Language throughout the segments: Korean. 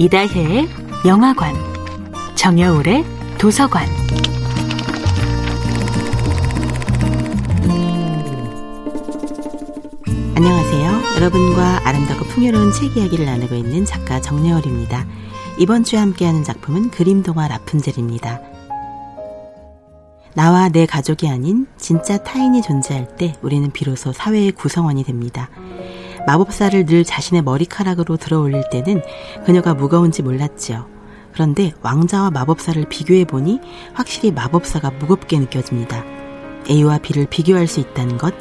이다혜의 영화관, 정여울의 도서관. 안녕하세요. 여러분과 아름답고 풍요로운 책 이야기를 나누고 있는 작가 정여울입니다. 이번 주에 함께하는 작품은 그림동화 라푼젤입니다. 나와 내 가족이 아닌 진짜 타인이 존재할 때 우리는 비로소 사회의 구성원이 됩니다. 마법사를 늘 자신의 머리카락으로 들어 올릴 때는 그녀가 무거운지 몰랐지요. 그런데 왕자와 마법사를 비교해 보니 확실히 마법사가 무겁게 느껴집니다. A와 B를 비교할 수 있다는 것,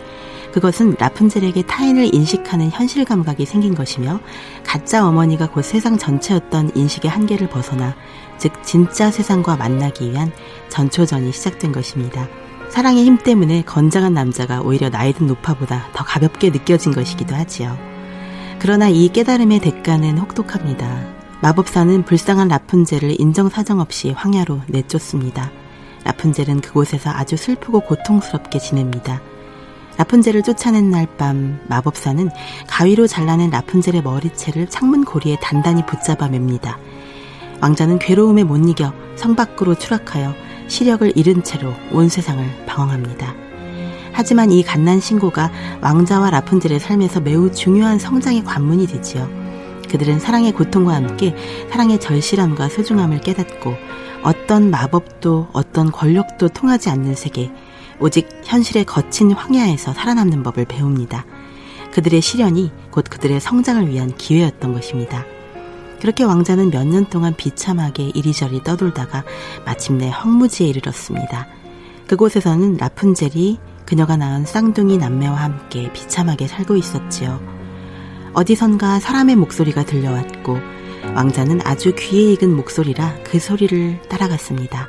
그것은 라푼젤에게 타인을 인식하는 현실 감각이 생긴 것이며 가짜 어머니가 곧 세상 전체였던 인식의 한계를 벗어나 즉 진짜 세상과 만나기 위한 전초전이 시작된 것입니다. 사랑의 힘 때문에 건장한 남자가 오히려 나이든 노파보다 더 가볍게 느껴진 것이기도 하지요. 그러나 이 깨달음의 대가는 혹독합니다. 마법사는 불쌍한 라푼젤을 인정사정 없이 황야로 내쫓습니다. 라푼젤은 그곳에서 아주 슬프고 고통스럽게 지냅니다. 라푼젤을 쫓아낸 날 밤 마법사는 가위로 잘라낸 라푼젤의 머리채를 창문 고리에 단단히 붙잡아 맵니다. 왕자는 괴로움에 못 이겨 성 밖으로 추락하여 시력을 잃은 채로 온 세상을 방황합니다. 하지만 이 갓난 신고가 왕자와 라푼젤의 삶에서 매우 중요한 성장의 관문이 되지요. 그들은 사랑의 고통과 함께 사랑의 절실함과 소중함을 깨닫고 어떤 마법도 어떤 권력도 통하지 않는 세계, 오직 현실의 거친 황야에서 살아남는 법을 배웁니다. 그들의 시련이 곧 그들의 성장을 위한 기회였던 것입니다. 그렇게 왕자는 몇 년 동안 비참하게 이리저리 떠돌다가 마침내 황무지에 이르렀습니다. 그곳에서는 라푼젤이 그녀가 낳은 쌍둥이 남매와 함께 비참하게 살고 있었지요. 어디선가 사람의 목소리가 들려왔고 왕자는 아주 귀에 익은 목소리라 그 소리를 따라갔습니다.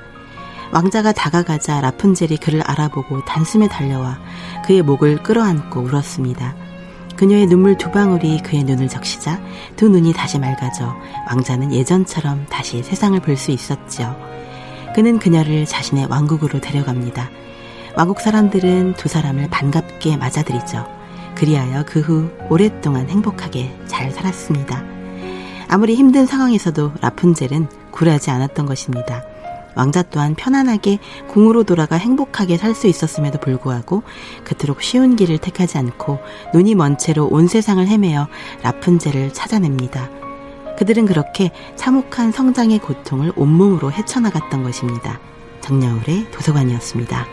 왕자가 다가가자 라푼젤이 그를 알아보고 단숨에 달려와 그의 목을 끌어안고 울었습니다. 그녀의 눈물 두 방울이 그의 눈을 적시자 두 눈이 다시 맑아져 왕자는 예전처럼 다시 세상을 볼 수 있었지요. 그는 그녀를 자신의 왕국으로 데려갑니다. 왕국 사람들은 두 사람을 반갑게 맞아들이죠. 그리하여 그 후 오랫동안 행복하게 잘 살았습니다. 아무리 힘든 상황에서도 라푼젤은 굴하지 않았던 것입니다. 왕자 또한 편안하게 궁으로 돌아가 행복하게 살 수 있었음에도 불구하고 그토록 쉬운 길을 택하지 않고 눈이 먼 채로 온 세상을 헤매어 라푼젤을 찾아냅니다. 그들은 그렇게 참혹한 성장의 고통을 온몸으로 헤쳐나갔던 것입니다. 정여울의 도서관이었습니다.